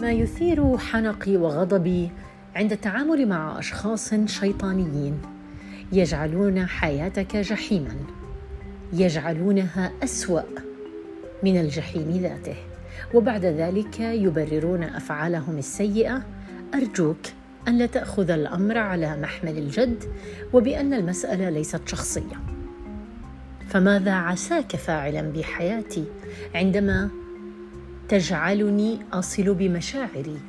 ما يثير حنقي وغضبي عند التعامل مع أشخاص شيطانيين. يجعلون حياتك جحيما. يجعلونها أسوأ من الجحيم ذاته. وبعد ذلك يبررون أفعالهم السيئة. أرجوك أن لا تأخذ الأمر على محمل الجد وبأن المسألة ليست شخصية. فماذا عساك فاعلا بحياتي عندما تجعلني أصل بمشاعري.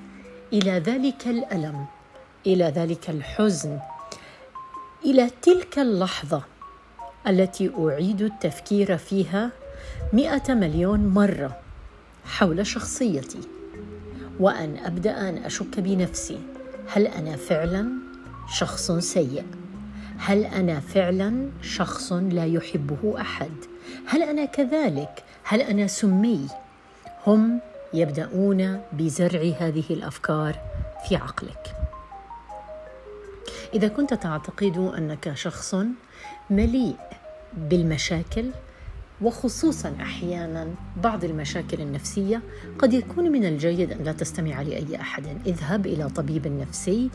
إلى ذلك الألم. إلى ذلك الحزن. إلى تلك اللحظة التي أعيد التفكير فيها مئة مليون مرة حول شخصيتي. وأن أبدأ أن أشك بنفسي. هل أنا فعلا شخص سيء؟ هل أنا فعلا شخص لا يحبه أحد؟ هل أنا كذلك؟ هل أنا سمي؟ هم يبدأون بزرع هذه الأفكار في عقلك. إذا كنت تعتقد أنك شخص مليء بالمشاكل وخصوصا أحيانا بعض المشاكل النفسية قد يكون من الجيد أن لا تستمع لأي أحد. اذهب إلى طبيب نفسي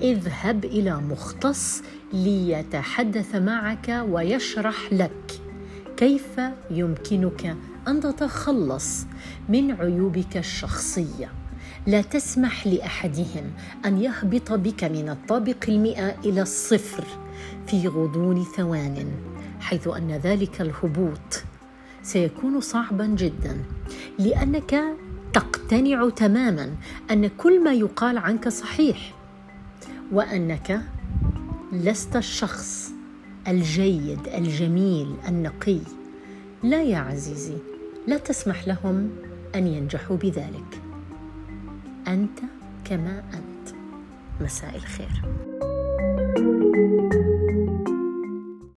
اذهب إلى مختص ليتحدث معك ويشرح لك. كيف يمكنك أن تتخلص من عيوبك الشخصية؟ لا تسمح لأحدهم أن يهبط بك من الطابق المئة إلى الصفر في غضون ثوان حيث أن ذلك الهبوط سيكون صعبا جدا لأنك تقتنع تماما أن كل ما يقال عنك صحيح وأنك لست الشخص الجيد الجميل النقي. لا يا عزيزي لا تسمح لهم أن ينجحوا بذلك. أنت كما أنت. مساء الخير.